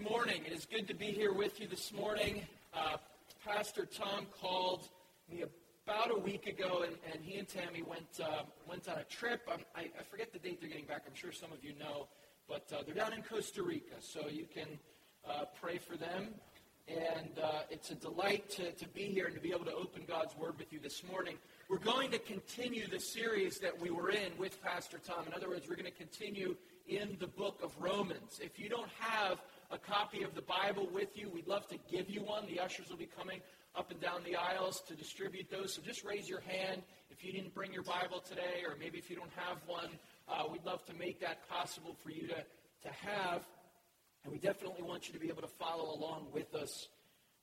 Good morning. It is good to be here with you this morning. Uh, Pastor Tom called me about a week ago, and, and he and Tammy went uh, went on a trip. I, I forget the date they're getting back. I'm sure some of you know, but uh, they're down in Costa Rica, so you can uh, pray for them. And uh, it's a delight to, to be here and to be able to open God's Word with you this morning. We're going to continue the series that we were in with Pastor Tom. In other words, we're going to continue in the book of Romans. If you don't have a copy of the Bible with you, we'd love to give you one. The ushers will be coming up and down the aisles to distribute those. So just raise your hand if you didn't bring your Bible today, or maybe if you don't have one. Uh, we'd love to make that possible for you to, to have. And we definitely want you to be able to follow along with us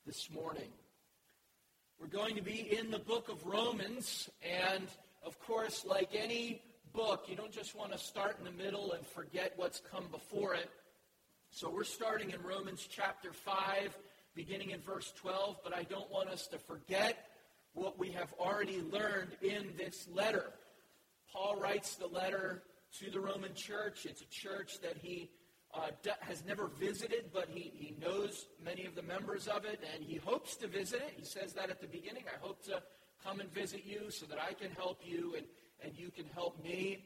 this morning. We're going to be in the book of Romans, and of course, like any book, you don't just want to start in the middle and forget what's come before it. So we're starting in Romans chapter 5, beginning in verse 12, but I don't want us to forget what we have already learned in this letter. Paul writes the letter to the Roman church. It's a church that he uh, has never visited, but he, he knows many of the members of it, and he hopes to visit it. He says that at the beginning. I hope to come and visit you so that I can help you and, and you can help me.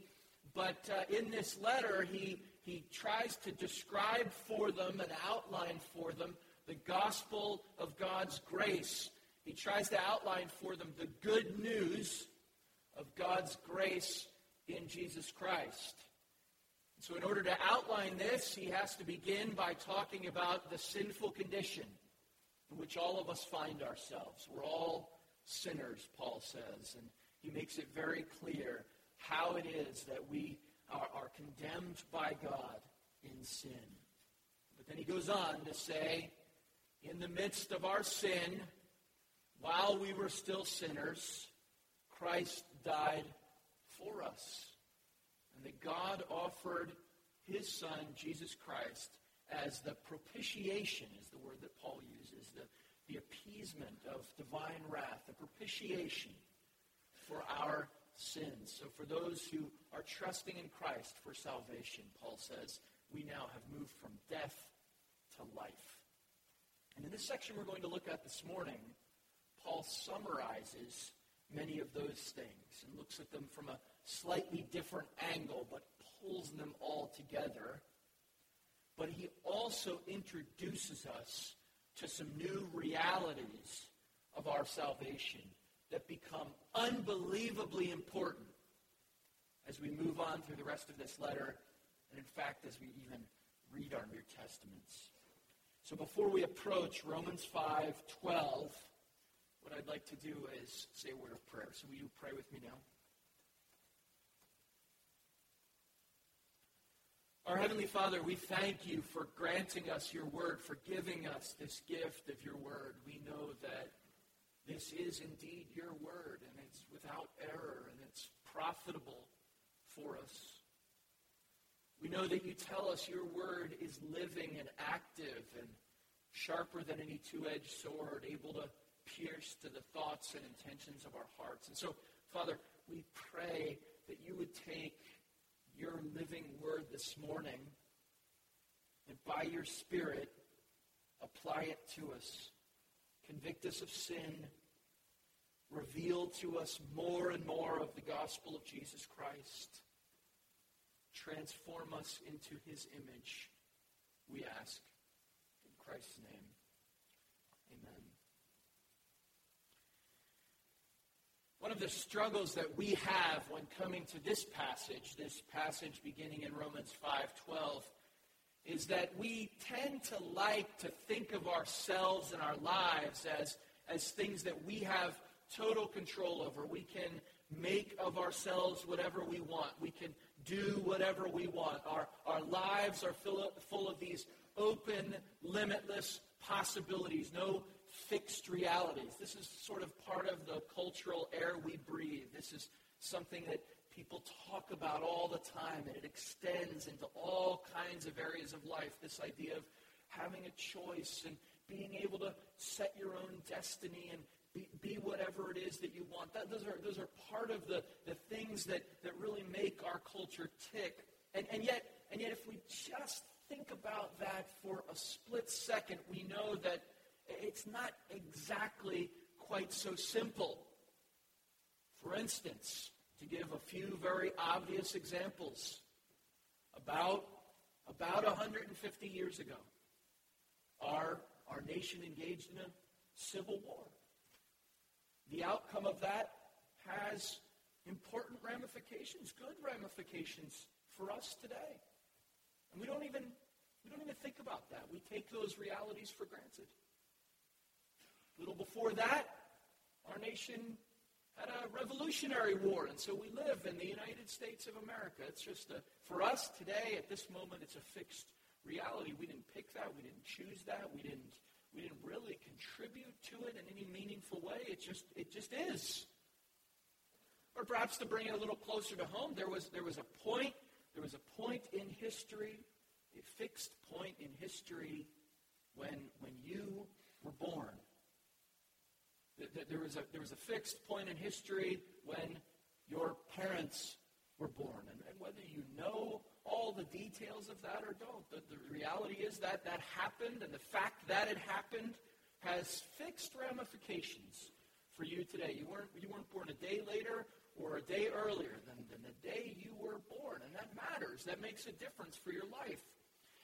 But uh, in this letter, he he tries to describe for them and outline for them the gospel of God's grace. He tries to outline for them the good news of God's grace in Jesus Christ. So, in order to outline this, he has to begin by talking about the sinful condition in which all of us find ourselves. We're all sinners, Paul says, and he makes it very clear how it is that we are, are condemned by God in sin. But then he goes on to say, in the midst of our sin, while we were still sinners, Christ died for us. And that God offered his Son, Jesus Christ, as the propitiation, is the word that Paul uses, the, the appeasement of divine wrath, the propitiation for our sins. So for those who are trusting in Christ for salvation, Paul says, we now have moved from death to life. And in this section we're going to look at this morning, Paul summarizes many of those things and looks at them from a slightly different angle, but pulls them all together. But he also introduces us to some new realities of our salvation that become unbelievably important as we move on through the rest of this letter, and in fact, as we even read our New Testaments. So before we approach Romans 5 12, what I'd like to do is say a word of prayer. So will you pray with me now? Our Heavenly Father, we thank you for granting us your word, for giving us this gift of your word. We know that this is indeed your word, and it's without error, and it's profitable for us. We know that you tell us your word is living and active and sharper than any two edged sword, able to pierce to the thoughts and intentions of our hearts. And so, Father, we pray that you would take your living word this morning and by your Spirit apply it to us. Convict us of sin reveal to us more and more of the gospel of Jesus Christ. Transform us into his image, we ask. In Christ's name, amen. One of the struggles that we have when coming to this passage, this passage beginning in Romans 5:12, is that we tend to like to think of ourselves and our lives as, as things that we have total control over. We can make of ourselves whatever we want. We can do whatever we want. Our, our lives are full of, full of these open, limitless possibilities, no fixed realities. This is sort of part of the cultural air we breathe. This is something that people talk about all the time, and it extends into all kinds of areas of life. This idea of having a choice and being able to set your own destiny and be, be whatever it is that you want. That, those, are, those are part of the, the things that, that really make our culture tick. And, and, yet, and yet, if we just think about that for a split second, we know that it's not exactly quite so simple. For instance, to give a few very obvious examples, about, about 150 years ago, our, our nation engaged in a civil war. The outcome of that has important ramifications, good ramifications for us today. And we don't even we don't even think about that. We take those realities for granted. A little before that, our nation had a revolutionary war, and so we live in the United States of America. It's just a, for us today, at this moment, it's a fixed reality. We didn't pick that. We didn't choose that. We didn't we didn't really contribute to it in any meaningful way. It just it just is. Or perhaps to bring it a little closer to home, there was there was a point there was a point in history, a fixed point in history when when you were born. There was a there was a fixed point in history when your parents were born. And, and whether you know all the details of that or don't. The, the reality is that that happened, and the fact that it happened has fixed ramifications for you today. You weren't, you weren't born a day later or a day earlier than, than the day you were born, and that matters. That makes a difference for your life.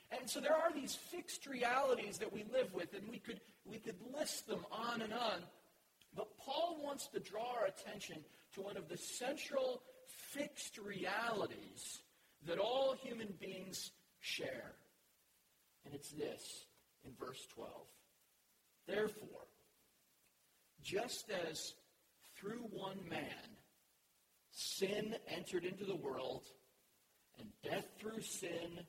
And so there are these fixed realities that we live with, and we could, we could list them on and on. But Paul wants to draw our attention to one of the central fixed realities that all human beings share. And it's this in verse 12. Therefore, just as through one man sin entered into the world, and death through sin,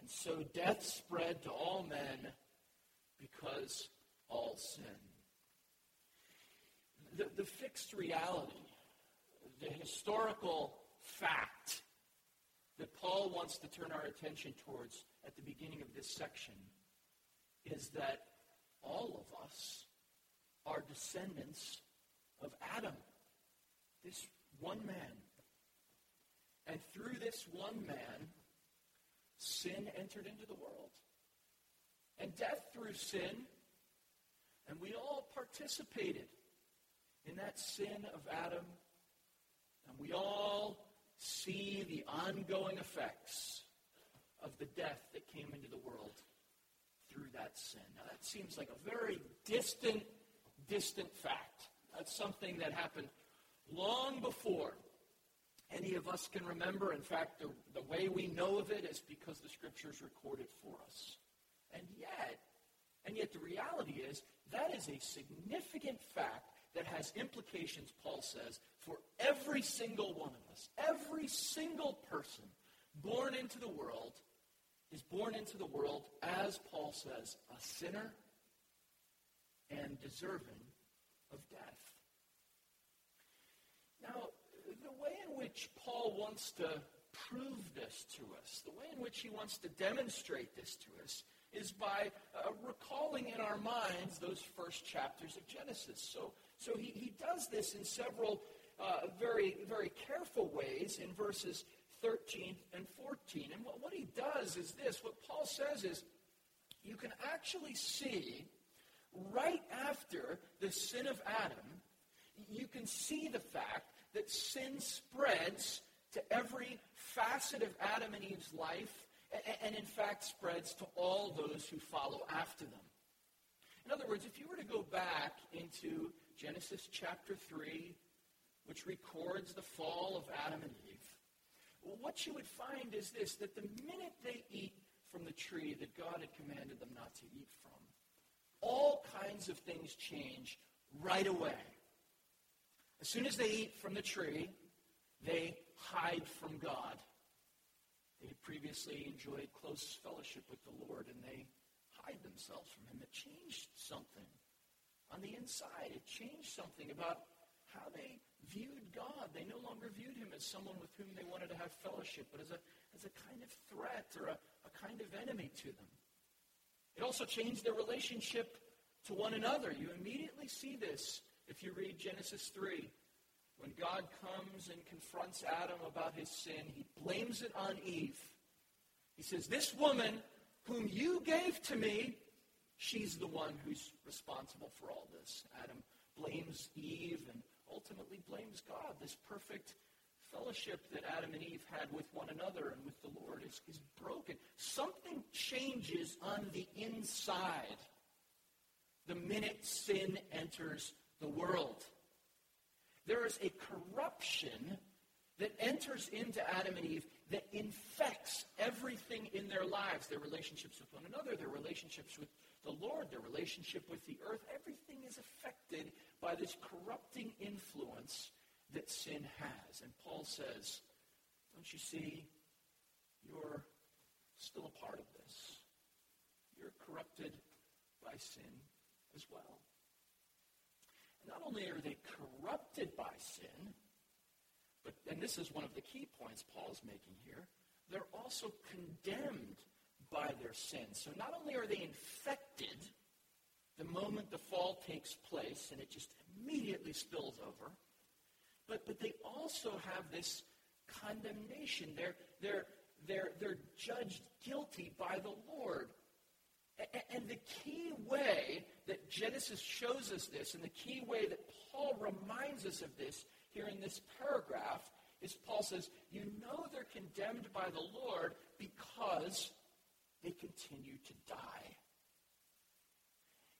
and so death spread to all men because all sin. The, the fixed reality, the historical fact that Paul wants to turn our attention towards at the beginning of this section is that all of us are descendants of Adam, this one man. And through this one man, sin entered into the world. And death through sin, and we all participated in that sin of Adam, and we all see the ongoing effects of the death that came into the world through that sin. Now, that seems like a very distant, distant fact. That's something that happened long before any of us can remember. In fact, the, the way we know of it is because the scriptures record it for us. And yet, and yet the reality is that is a significant fact that has implications, Paul says, for every single one of us. Every single person born into the world is born into the world, as Paul says, a sinner and deserving of death. Now, the way in which Paul wants to prove this to us, the way in which he wants to demonstrate this to us, is by uh, recalling in our minds those first chapters of Genesis. So, so he, he does this in several uh, very, very careful ways in verses 13 and 14. And what, what he does is this what Paul says is you can actually see right after the sin of Adam, you can see the fact that sin spreads to every facet of Adam and Eve's life, and in fact spreads to all those who follow after them. In other words, if you were to go back into Genesis chapter 3, which records the fall of Adam and Eve, what you would find is this that the minute they eat from the tree that God had commanded them not to eat from, all kinds of things change right away. As soon as they eat from the tree, they hide from God. They had previously enjoyed close fellowship with the Lord, and they hide themselves from Him. It changed something on the inside. It changed something about how they viewed God. They no longer viewed him as someone with whom they wanted to have fellowship, but as a, as a kind of threat or a, a kind of enemy to them. It also changed their relationship to one another. You immediately see this if you read Genesis 3. When God comes and confronts Adam about his sin, he blames it on Eve. He says, This woman whom you gave to me, she's the one who's responsible for all this. Adam blames Eve and ultimately blames God. This perfect fellowship that Adam and Eve had with one another and with the Lord is, is broken. Something changes on the inside the minute sin enters the world. There is a corruption that enters into Adam and Eve that infects everything in their lives their relationships with one another, their relationships with the Lord, their relationship with the earth. Everything is affected by this corrupting influence that sin has. And Paul says, Don't you see? You're still a part of this. You're corrupted by sin as well. And not only are they corrupted by sin, but, and this is one of the key points Paul's making here, they're also condemned by their sin. So not only are they infected the moment the fall takes place and it just immediately spills over, but, but they also have this condemnation. They're, they're, they're, they're judged guilty by the Lord. And the key way that Genesis shows us this, and the key way that Paul reminds us of this here in this paragraph, is Paul says, You know they're condemned by the Lord because they continue to die.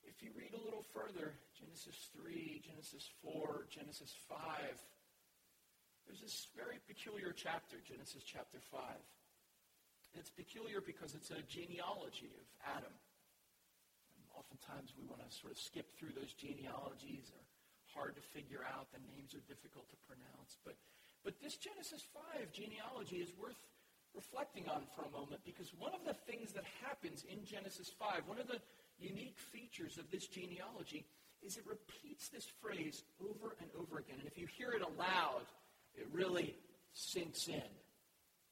If you read a little further, Genesis 3, Genesis 4, Genesis 5, there's this very peculiar chapter, Genesis chapter 5. It's peculiar because it's a genealogy of Adam. And oftentimes we want to sort of skip through those genealogies. They're hard to figure out. The names are difficult to pronounce. But, but this Genesis 5 genealogy is worth reflecting on for a moment because one of the things that happens in Genesis 5, one of the unique features of this genealogy is it repeats this phrase over and over again. And if you hear it aloud, it really sinks in.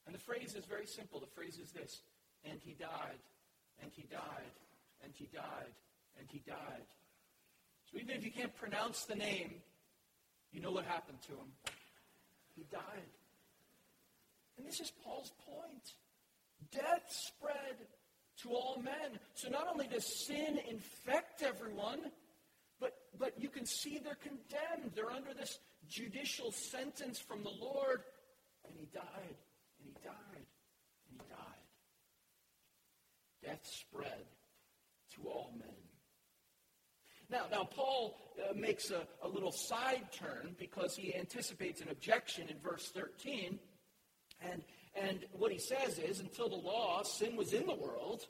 And the phrase is very simple. The phrase is this and he died, and he died, and he died, and he died. So even if you can't pronounce the name, you know what happened to him. He died. And this is Paul's point. Death spread to all men. So not only does sin infect everyone, but, but you can see they're condemned. They're under this judicial sentence from the Lord. And he died and he died, and he died. Death spread to all men. Now, now Paul uh, makes a, a little side turn because he anticipates an objection in verse 13. And, and what he says is, until the law, sin was in the world,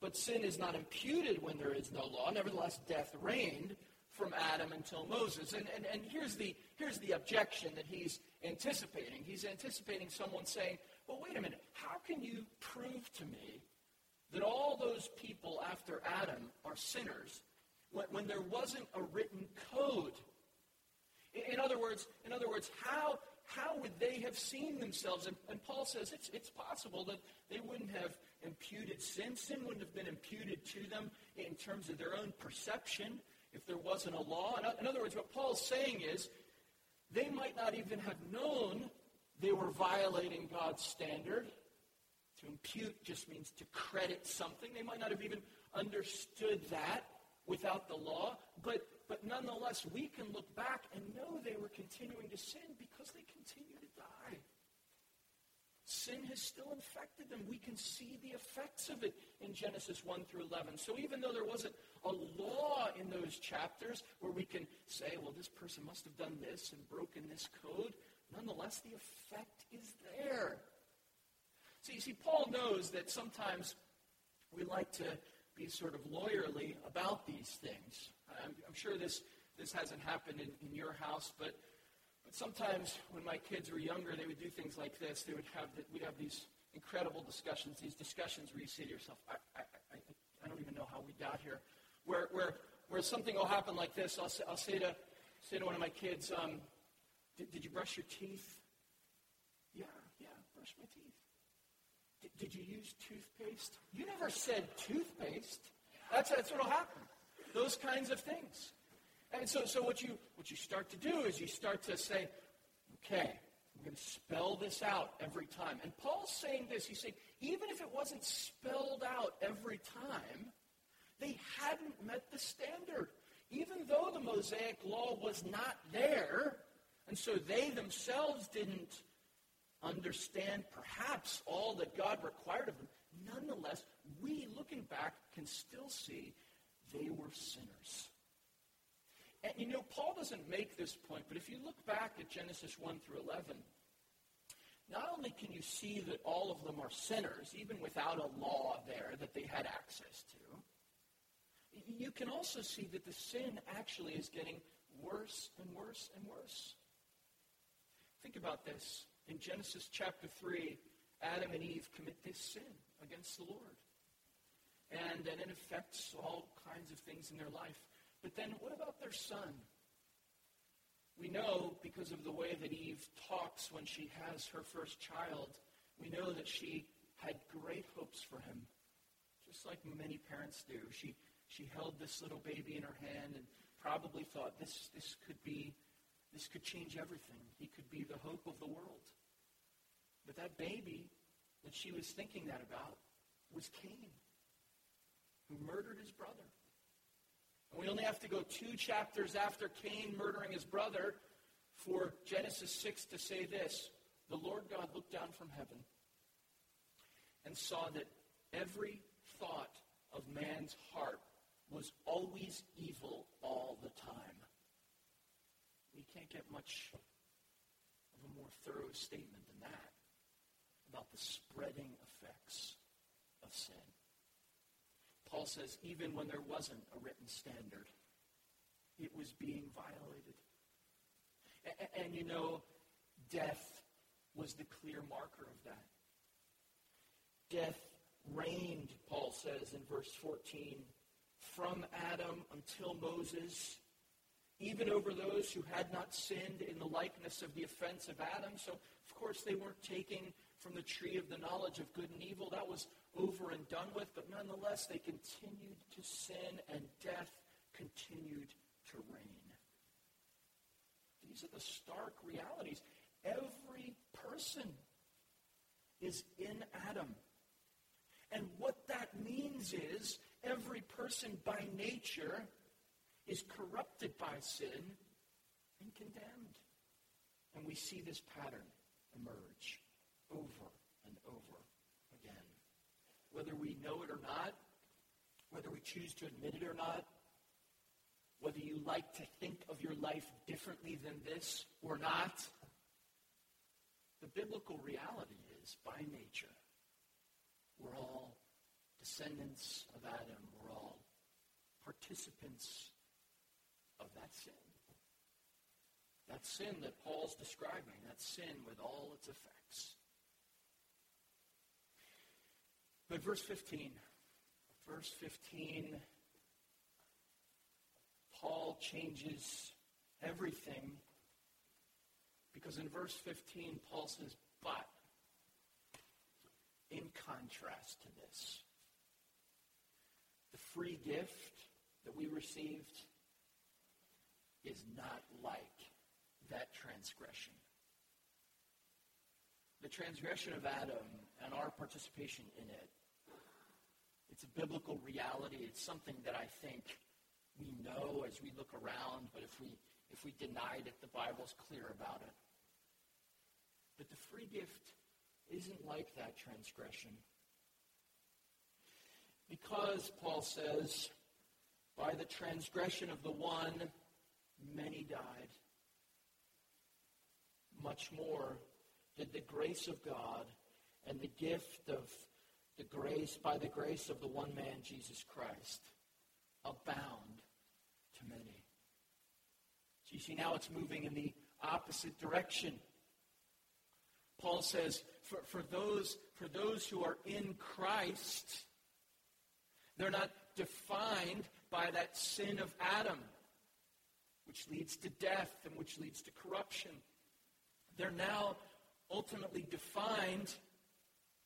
but sin is not imputed when there is no law. Nevertheless, death reigned from Adam until Moses. And, and, and here's, the, here's the objection that he's anticipating. He's anticipating someone saying, well, wait a minute, how can you prove to me that all those people after Adam are sinners when, when there wasn't a written code? In, in, other words, in other words, how, how would they have seen themselves? And, and Paul says it's, it's possible that they wouldn't have imputed sin. Sin wouldn't have been imputed to them in terms of their own perception if there wasn't a law. In other words, what Paul's saying is they might not even have known they were violating God's standard. To impute just means to credit something. They might not have even understood that without the law, but, but nonetheless, we can look back and know they were continuing to sin because they continue to die. Sin has still infected them. We can see the effects of it in Genesis 1 through 11. So even though there wasn't a law in those chapters where we can say, well, this person must have done this and broken this code, nonetheless, the effect is there. So you see, Paul knows that sometimes we like to be sort of lawyerly about these things. I'm, I'm sure this, this hasn't happened in, in your house, but but sometimes when my kids were younger, they would do things like this. They would have, the, we'd have these incredible discussions, these discussions where you say to yourself, I, I, I, I don't even know how we got here. Where, where, where something will happen like this, I'll say, I'll say, to, say to one of my kids, um, did, did you brush your teeth? Yeah, yeah, brush my teeth. Did, did you use toothpaste? You never said toothpaste. That's, that's what will happen. Those kinds of things. And so, so what, you, what you start to do is you start to say, okay, I'm going to spell this out every time. And Paul's saying this. He's saying, even if it wasn't spelled out every time, they hadn't met the standard. Even though the Mosaic law was not there, and so they themselves didn't understand perhaps all that God required of them, nonetheless, we, looking back, can still see they were sinners. And you know, Paul doesn't make this point, but if you look back at Genesis 1 through 11, not only can you see that all of them are sinners, even without a law there that they had access to, you can also see that the sin actually is getting worse and worse and worse. Think about this. In Genesis chapter 3, Adam and Eve commit this sin against the Lord. And, and it affects all kinds of things in their life. But then what about their son? We know because of the way that Eve talks when she has her first child, we know that she had great hopes for him, just like many parents do. She, she held this little baby in her hand and probably thought this, this could be, this could change everything. He could be the hope of the world. But that baby that she was thinking that about was Cain, who murdered his brother. And we only have to go two chapters after Cain murdering his brother for Genesis 6 to say this The Lord God looked down from heaven and saw that every thought of man's heart was always evil all the time. We can't get much of a more thorough statement than that about the spreading effects of sin. Paul says, even when there wasn't a written standard, it was being violated. And, you know, death was the clear marker of that. Death reigned, Paul says in verse 14, from Adam until Moses, even over those who had not sinned in the likeness of the offense of Adam. So, of course, they weren't taking from the tree of the knowledge of good and evil. That was over and done with, but nonetheless, they continued to sin and death continued to reign. These are the stark realities. Every person is in Adam. And what that means is every person by nature is corrupted by sin and condemned. And we see this pattern emerge over. Whether we know it or not, whether we choose to admit it or not, whether you like to think of your life differently than this or not, the biblical reality is by nature, we're all descendants of Adam. We're all participants of that sin. That sin that Paul's describing, that sin with all its effects. But verse 15, verse 15, Paul changes everything because in verse 15, Paul says, but in contrast to this, the free gift that we received is not like that transgression. The transgression of Adam and our participation in it, it's a biblical reality. It's something that I think we know as we look around, but if we if we denied it, the Bible's clear about it. But the free gift isn't like that transgression. Because, Paul says, by the transgression of the one, many died. Much more did the grace of God and the gift of the grace, by the grace of the one man, Jesus Christ, abound to many. So you see, now it's moving in the opposite direction. Paul says, for, for, those, for those who are in Christ, they're not defined by that sin of Adam, which leads to death and which leads to corruption. They're now ultimately defined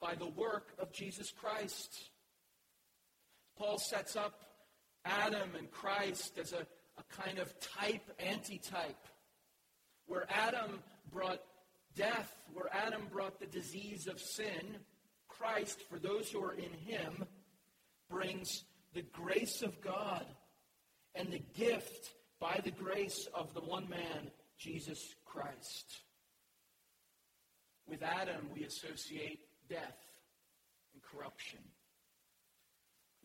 by the work of Jesus Christ. Paul sets up Adam and Christ as a, a kind of type antitype, where Adam brought death, where Adam brought the disease of sin, Christ, for those who are in him, brings the grace of God and the gift by the grace of the one man, Jesus Christ. With Adam, we associate death and corruption.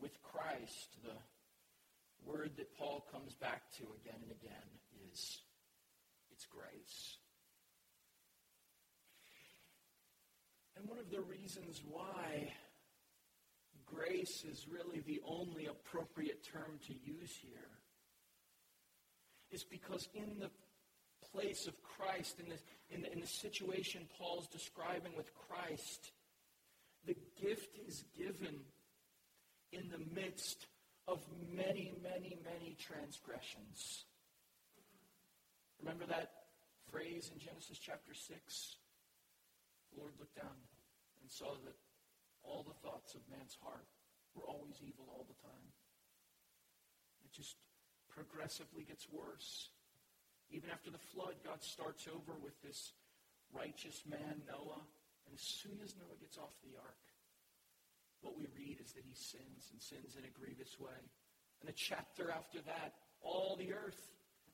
With Christ, the word that Paul comes back to again and again is it's grace. And one of the reasons why grace is really the only appropriate term to use here is because in the place of Christ, in the, in the, in the situation Paul's describing with Christ, the gift is given in the midst of many, many, many transgressions. Remember that phrase in Genesis chapter 6? The Lord looked down and saw that all the thoughts of man's heart were always evil all the time. It just progressively gets worse. Even after the flood, God starts over with this righteous man, Noah. And as soon as Noah gets off the ark, what we read is that he sins and sins in a grievous way. And a chapter after that, all the earth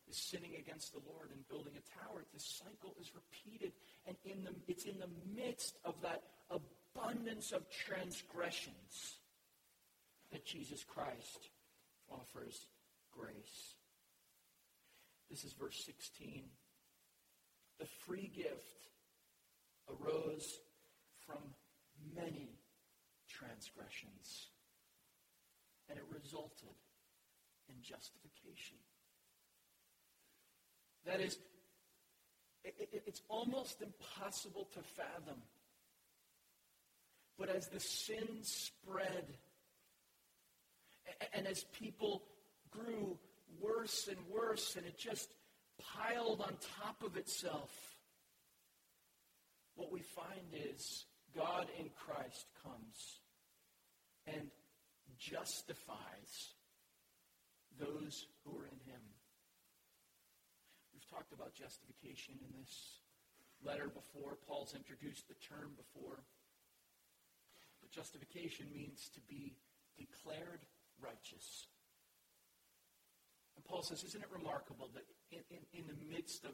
is sinning against the Lord and building a tower. This cycle is repeated. And in the, it's in the midst of that abundance of transgressions that Jesus Christ offers grace. This is verse 16. The free gift arose from many transgressions, and it resulted in justification. That is, it, it, it's almost impossible to fathom. But as the sin spread, and as people grew worse and worse, and it just piled on top of itself, what we find is God in Christ comes and justifies those who are in him. We've talked about justification in this letter before. Paul's introduced the term before. But justification means to be declared righteous. And Paul says, Isn't it remarkable that in, in, in the midst of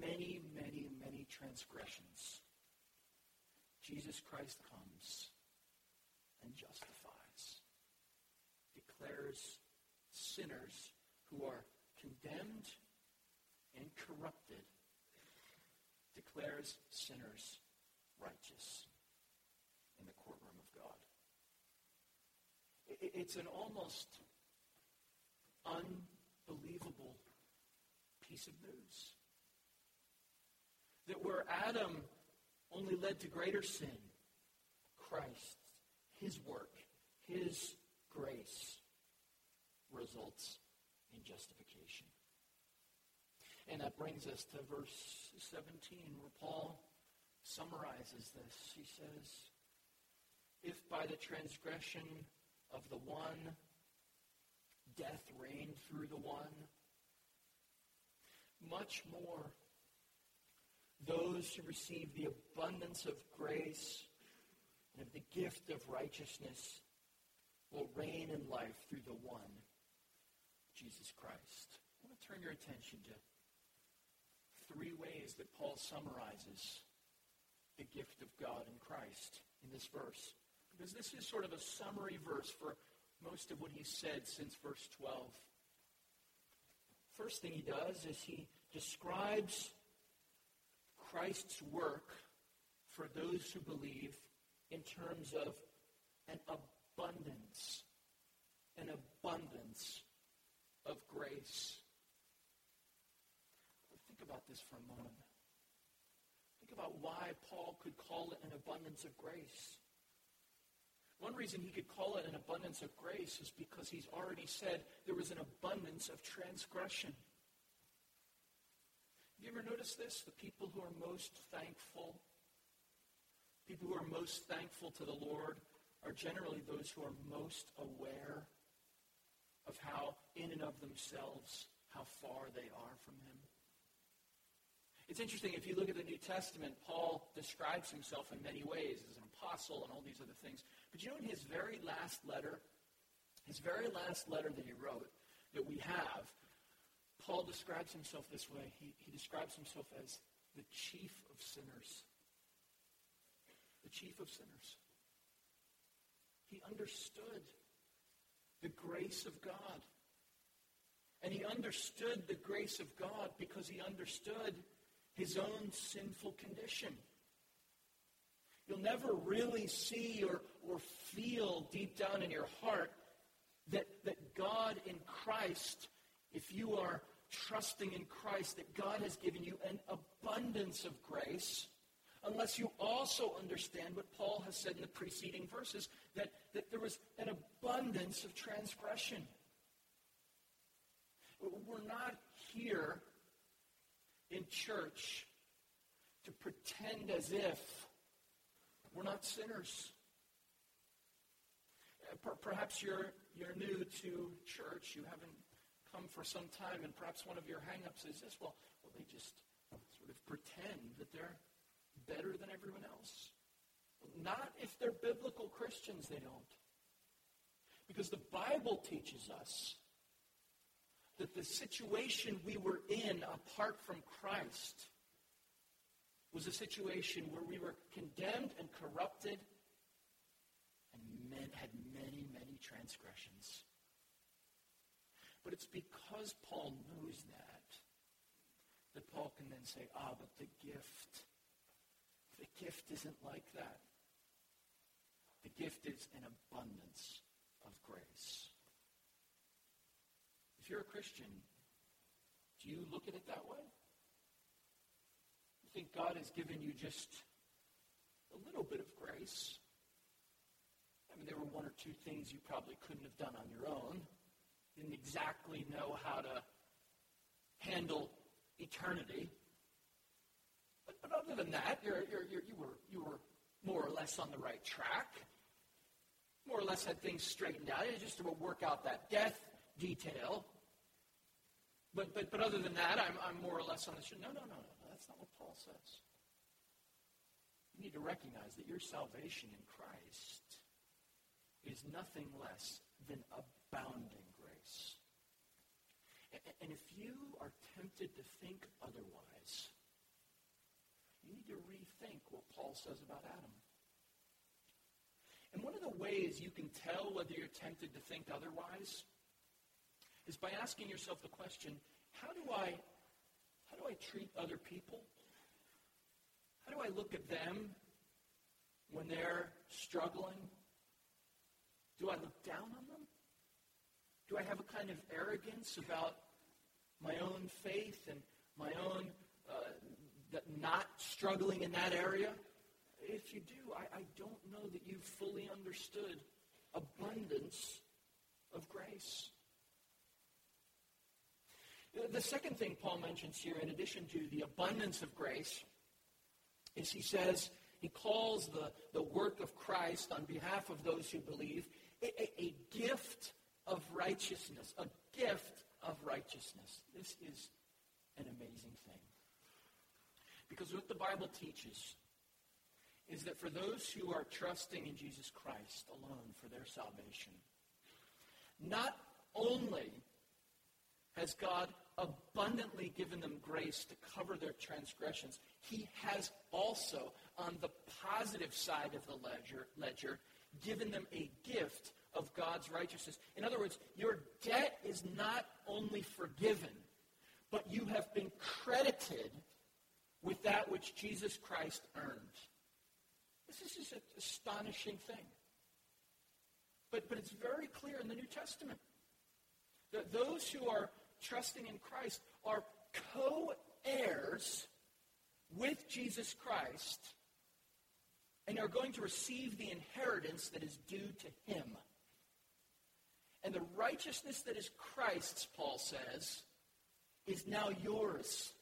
many, many, many transgressions, Jesus Christ comes and justifies, declares sinners who are condemned and corrupted, declares sinners righteous in the courtroom of God. It's an almost unbelievable piece of news. That where Adam only led to greater sin, Christ, his work, his grace results in justification. And that brings us to verse 17, where Paul summarizes this. He says, If by the transgression of the one death reigned through the one, much more those who receive the abundance of grace and of the gift of righteousness will reign in life through the one, Jesus Christ. I want to turn your attention to three ways that Paul summarizes the gift of God in Christ in this verse. Because this is sort of a summary verse for most of what he said since verse 12. First thing he does is he describes Christ's work for those who believe in terms of an abundance, an abundance of grace. Think about this for a moment. Think about why Paul could call it an abundance of grace. One reason he could call it an abundance of grace is because he's already said there was an abundance of transgression. You ever notice this? The people who are most thankful, people who are most thankful to the Lord are generally those who are most aware of how, in and of themselves, how far they are from him. It's interesting, if you look at the New Testament, Paul describes himself in many ways as an apostle and all these other things. But you know, in his very last letter, his very last letter that he wrote, that we have, Paul describes himself this way. He, he describes himself as the chief of sinners. The chief of sinners. He understood the grace of God. And he understood the grace of God because he understood his own sinful condition. You'll never really see or, or feel deep down in your heart that, that God in Christ, if you are trusting in Christ, that God has given you an abundance of grace, unless you also understand what Paul has said in the preceding verses, that, that there was an abundance of transgression. We're not here in church to pretend as if we're not sinners. Perhaps you're, you're new to church. You haven't come for some time, and perhaps one of your hangups is this well, well, they just sort of pretend that they're better than everyone else. Not if they're biblical Christians, they don't. Because the Bible teaches us that the situation we were in apart from Christ was a situation where we were condemned and corrupted and men had many, many transgressions. But it's because Paul knows that that Paul can then say, ah, but the gift, the gift isn't like that. The gift is an abundance of grace. If you're a Christian, do you look at it that way? You think God has given you just a little bit of grace? I mean, there were one or two things you probably couldn't have done on your own. Didn't exactly know how to handle eternity. But, but other than that, you're, you're, you're, you, were, you were more or less on the right track. More or less had things straightened out. You just to work out that death detail. But, but, but other than that, I'm, I'm more or less on the show. No, no, no, no. That's not what Paul says. You need to recognize that your salvation in Christ is nothing less than abounding. And, if you are tempted to think otherwise, you need to rethink what Paul says about Adam. And one of the ways you can tell whether you're tempted to think otherwise is by asking yourself the question, how do I how do I treat other people? How do I look at them when they're struggling? Do I look down on them? Do I have a kind of arrogance about my own faith and my own uh, not struggling in that area? If you do, I, I don't know that you've fully understood abundance of grace. The second thing Paul mentions here, in addition to the abundance of grace, is he says, he calls the, the work of Christ on behalf of those who believe a, a, a gift of righteousness, a gift of righteousness. This is an amazing thing. Because what the Bible teaches is that for those who are trusting in Jesus Christ alone for their salvation, not only has God abundantly given them grace to cover their transgressions, he has also, on the positive side of the ledger, ledger given them a gift of God's righteousness. In other words, your debt is not only forgiven, but you have been credited with that which Jesus Christ earned. This is just an astonishing thing. But, but it's very clear in the New Testament that those who are trusting in Christ are co-heirs with Jesus Christ and are going to receive the inheritance that is due to him. And the righteousness that is Christ's, Paul says, is now yours.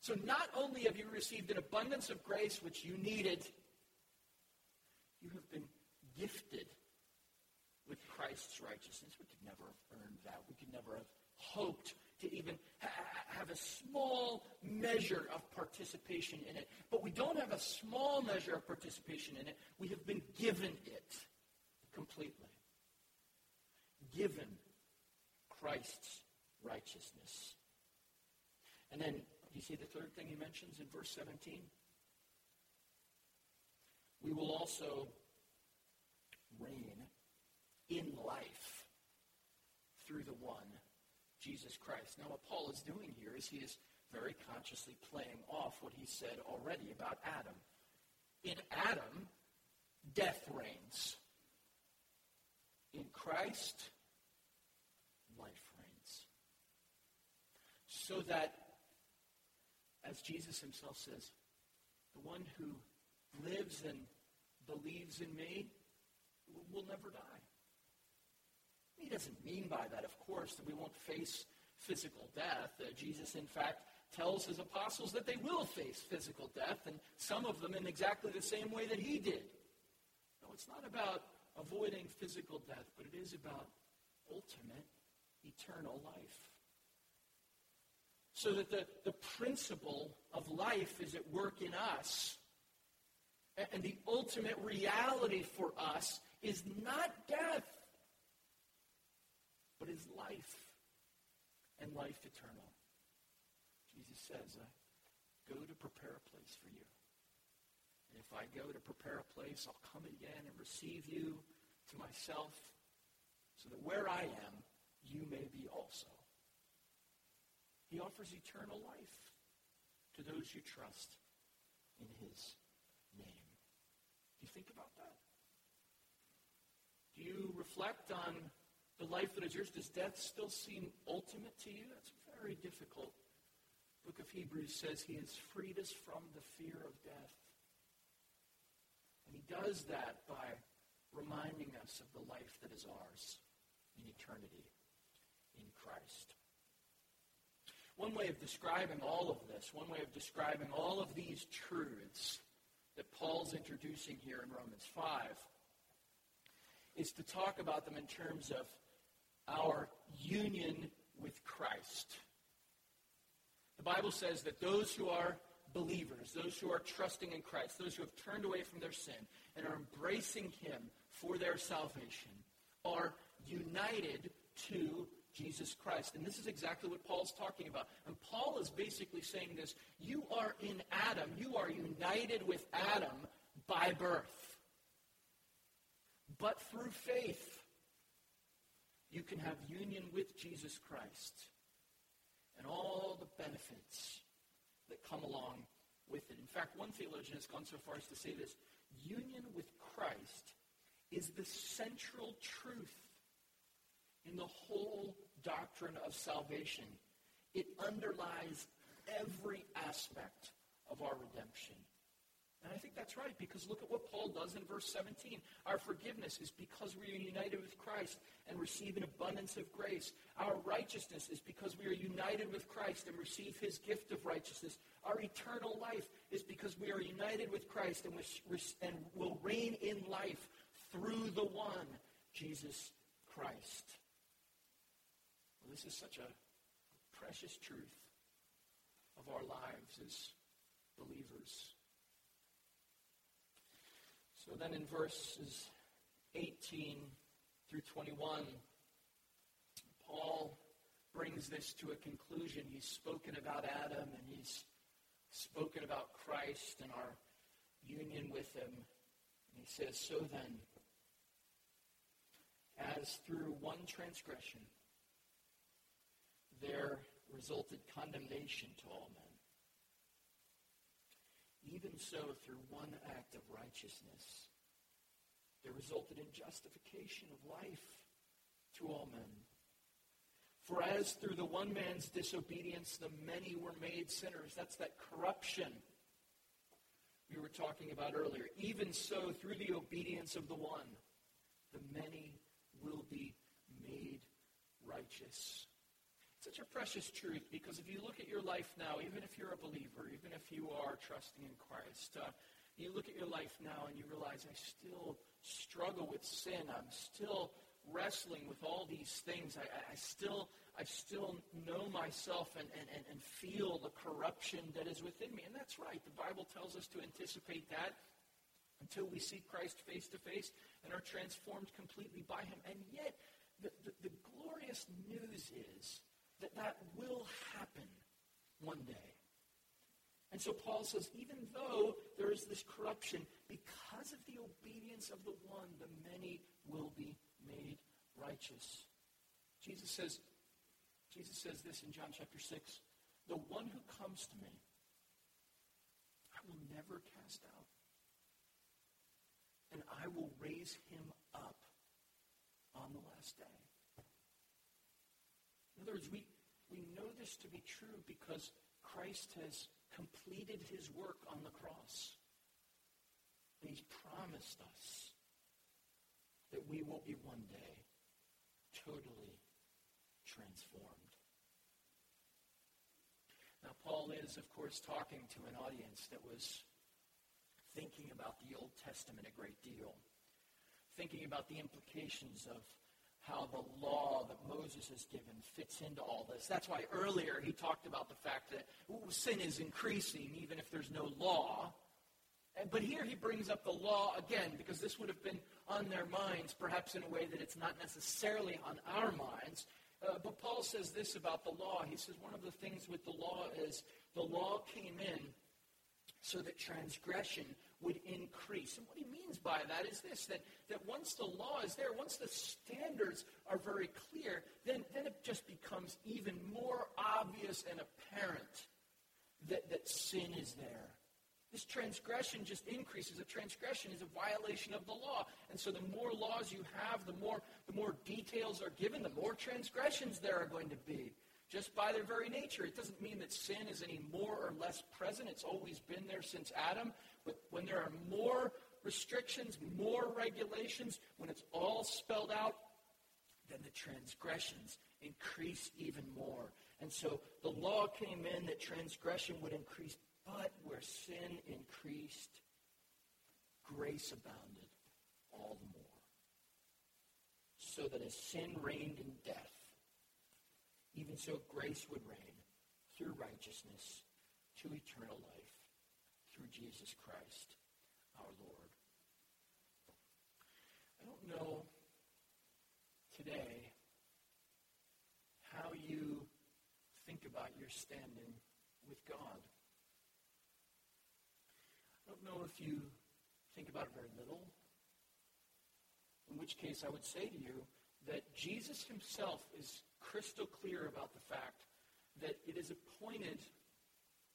So not only have you received an abundance of grace which you needed, you have been gifted with Christ's righteousness. We could never have earned that. We could never have hoped to even ha- have a small measure of participation in it. But we don't have a small measure of participation in it. We have been given it completely. Given Christ's righteousness. And then, you see the third thing he mentions in verse 17? We will also reign in life through the one, Jesus Christ. Now, what Paul is doing here is he is very consciously playing off what he said already about Adam. In Adam, death reigns. In Christ, life reigns. So that, as Jesus himself says, the one who lives and believes in me will never die. He doesn't mean by that, of course, that we won't face physical death. Uh, Jesus, in fact, tells his apostles that they will face physical death, and some of them in exactly the same way that he did. No, it's not about avoiding physical death, but it is about ultimate eternal life. So that the, the principle of life is at work in us. And the ultimate reality for us is not death, but is life and life eternal. Jesus says, I go to prepare a place for you. And if I go to prepare a place, I'll come again and receive you to myself so that where I am, you may be also. He offers eternal life to those who trust in his name. Do you think about that? Do you reflect on the life that is yours? Does death still seem ultimate to you? That's very difficult. The book of Hebrews says he has freed us from the fear of death. And he does that by reminding us of the life that is ours in eternity in Christ. One way of describing all of this, one way of describing all of these truths that Paul's introducing here in Romans 5 is to talk about them in terms of our union with Christ. The Bible says that those who are believers, those who are trusting in Christ, those who have turned away from their sin and are embracing Him for their salvation, are united to Jesus Christ. And this is exactly what Paul's talking about. And Paul is basically saying this you are in Adam, you are united with Adam by birth. But through faith, you can have union with Jesus Christ and all the benefits that come along with it. In fact, one theologian has gone so far as to say this union with Christ is the central truth in the whole doctrine of salvation. It underlies every aspect of our redemption. And I think that's right because look at what Paul does in verse 17. Our forgiveness is because we are united with Christ and receive an abundance of grace. Our righteousness is because we are united with Christ and receive his gift of righteousness. Our eternal life is because we are united with Christ and, and will reign in life through the one, Jesus Christ. This is such a precious truth of our lives as believers. So then in verses 18 through 21, Paul brings this to a conclusion. He's spoken about Adam and he's spoken about Christ and our union with him. And he says, So then, as through one transgression there resulted condemnation to all men, even so through one act of righteousness there resulted in justification of life to all men. For as through the one man's disobedience the many were made sinners, that's that corruption we were talking about earlier. Even so, through the obedience of the one, the many will be made righteous. Such a precious truth because if you look at your life now, even if you're a believer, even if you are trusting in Christ, uh, you look at your life now and you realize I still struggle with sin. I'm still wrestling with all these things, I, I still I still know myself and, and, and, and feel the corruption that is within me. And that's right. The Bible tells us to anticipate that until we see Christ face to face and are transformed completely by him. And yet, the, the, the glorious news is that that will happen one day. And so Paul says, even though there is this corruption, because of the obedience of the one, the many will be made righteous. Jesus says, Jesus says this in John chapter 6 The one who comes to me, I will never cast out, and I will raise him up on the last day. In other words, we, know this to be true because Christ has completed his work on the cross. And he's promised us that we will be one day totally transformed. Now, Paul is, of course, talking to an audience that was thinking about the Old Testament a great deal, thinking about the implications of how the law that Moses has given fits into all this. That's why earlier he talked about the fact that ooh, sin is increasing even if there's no law. But here he brings up the law again because this would have been on their minds, perhaps in a way that it's not necessarily on our minds. Uh, but Paul says this about the law. He says one of the things with the law is the law came in so that transgression would increase. And what he means by that is this that, that once the law is there, once the standards are very clear, then, then it just becomes even more obvious and apparent that, that sin is there. This transgression just increases. A transgression is a violation of the law. And so the more laws you have, the more, the more details are given, the more transgressions there are going to be. Just by their very nature. It doesn't mean that sin is any more or less present. It's always been there since Adam. But when there are more restrictions, more regulations, when it's all spelled out, then the transgressions increase even more. And so the law came in that transgression would increase but where sin increased, grace abounded all the more. So that as sin reigned in death, even so grace would reign through righteousness to eternal life through Jesus Christ our Lord. I don't know today how you think about your standing with God I don't know if you think about it very little, in which case I would say to you that Jesus himself is crystal clear about the fact that it is appointed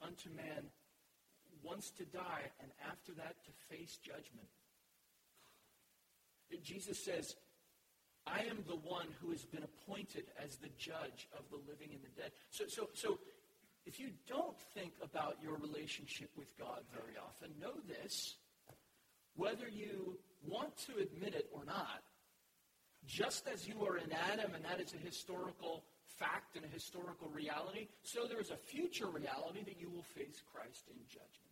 unto man once to die and after that to face judgment. Jesus says, I am the one who has been appointed as the judge of the living and the dead. So, so, so if you don't think about your relationship with God very often, know this. Whether you want to admit it or not, just as you are in Adam, and that is a historical fact and a historical reality, so there is a future reality that you will face Christ in judgment.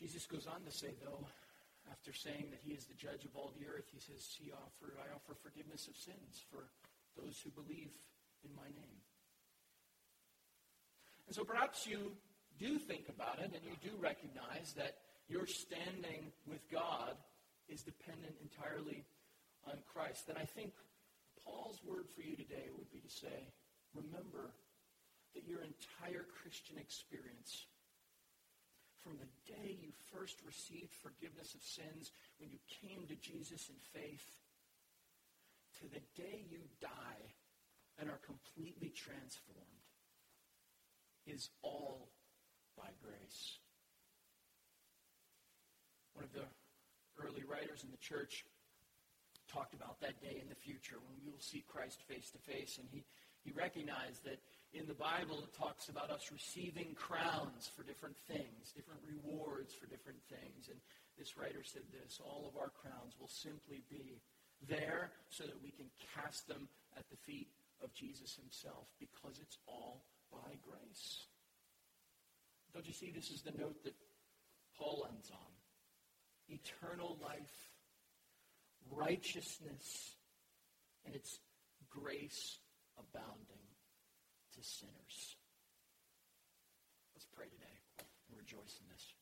Jesus goes on to say, though, after saying that he is the judge of all the earth, he says, he offer, I offer forgiveness of sins for those who believe in my name. And so perhaps you do think about it and you do recognize that your standing with God is dependent entirely on Christ. Then I think Paul's word for you today would be to say, remember that your entire Christian experience, from the day you first received forgiveness of sins, when you came to Jesus in faith, to the day you die and are completely transformed is all by grace. One of the early writers in the church talked about that day in the future when we will see Christ face to face. And he, he recognized that in the Bible it talks about us receiving crowns for different things, different rewards for different things. And this writer said this all of our crowns will simply be there so that we can cast them at the feet of Jesus himself because it's all by grace. Don't you see this is the note that Paul ends on? Eternal life righteousness and its grace abounding to sinners. Let's pray today and rejoice in this.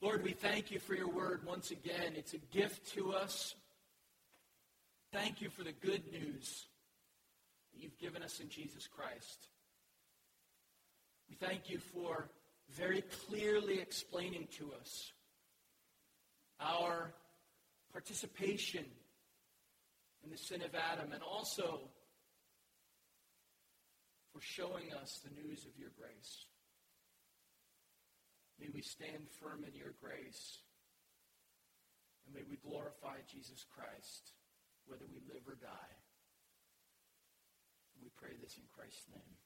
Lord, we thank you for your word once again. It's a gift to us. Thank you for the good news that you've given us in Jesus Christ. We thank you for very clearly explaining to us our participation in the sin of Adam and also for showing us the news of your grace. May we stand firm in your grace. And may we glorify Jesus Christ, whether we live or die. We pray this in Christ's name.